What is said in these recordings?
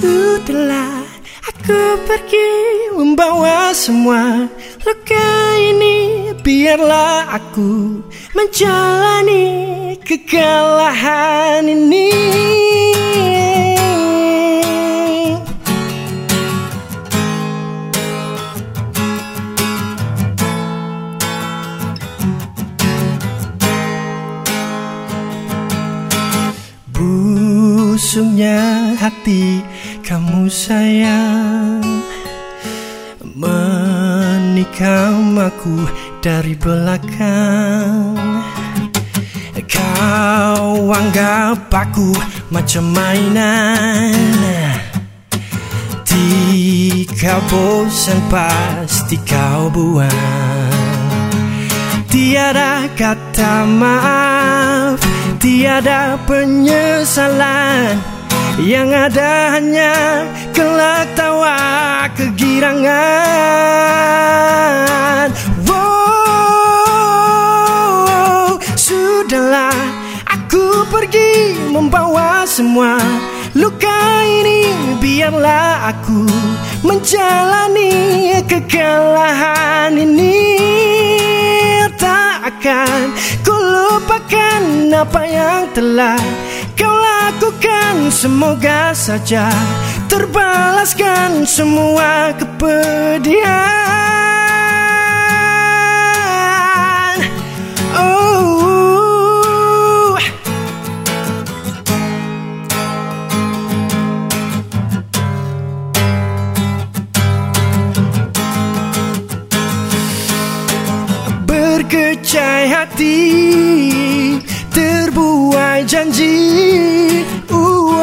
Sudahlah aku pergi membawa semua luka ini. Biarlah aku menjalani kekalahan ini Busuknya hati kamu sayang. Menikam aku dari belakang. Kau anggap aku macam mainan. Jika bosan pasti kau buang. Tiada kata maaf Tiada penyesalan Yang ada hanya kelak tawa kegirangan. Wow, Sudahlah aku pergi membawa semua. Luka ini biarlah aku menjalani kekalahan ini. Akan ku lupakan apa yang telah kau lakukan Semoga saja terbalaskan semua kepedihan. Oh. Berkecai hati Terbuai janji. Uh,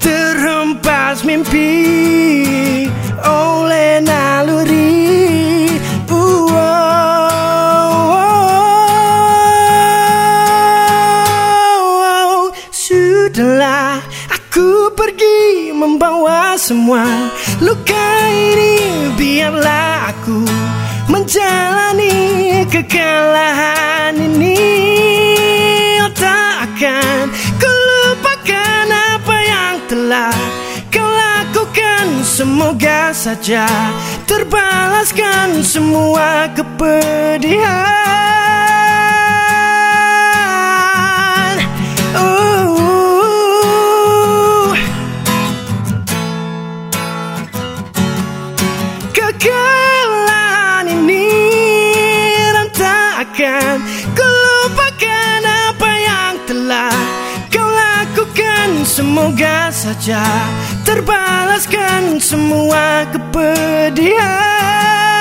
Terhempas mimpi Oleh naluri. Sudahlah aku pergi membawa semua luka ini. Biarlah kekalahan ini Tak akan ku lupakan apa yang telah kau lakukan. Semoga saja terbalaskan semua kepedihan telah kau lakukan Semoga saja terbalaskan semua kepedihan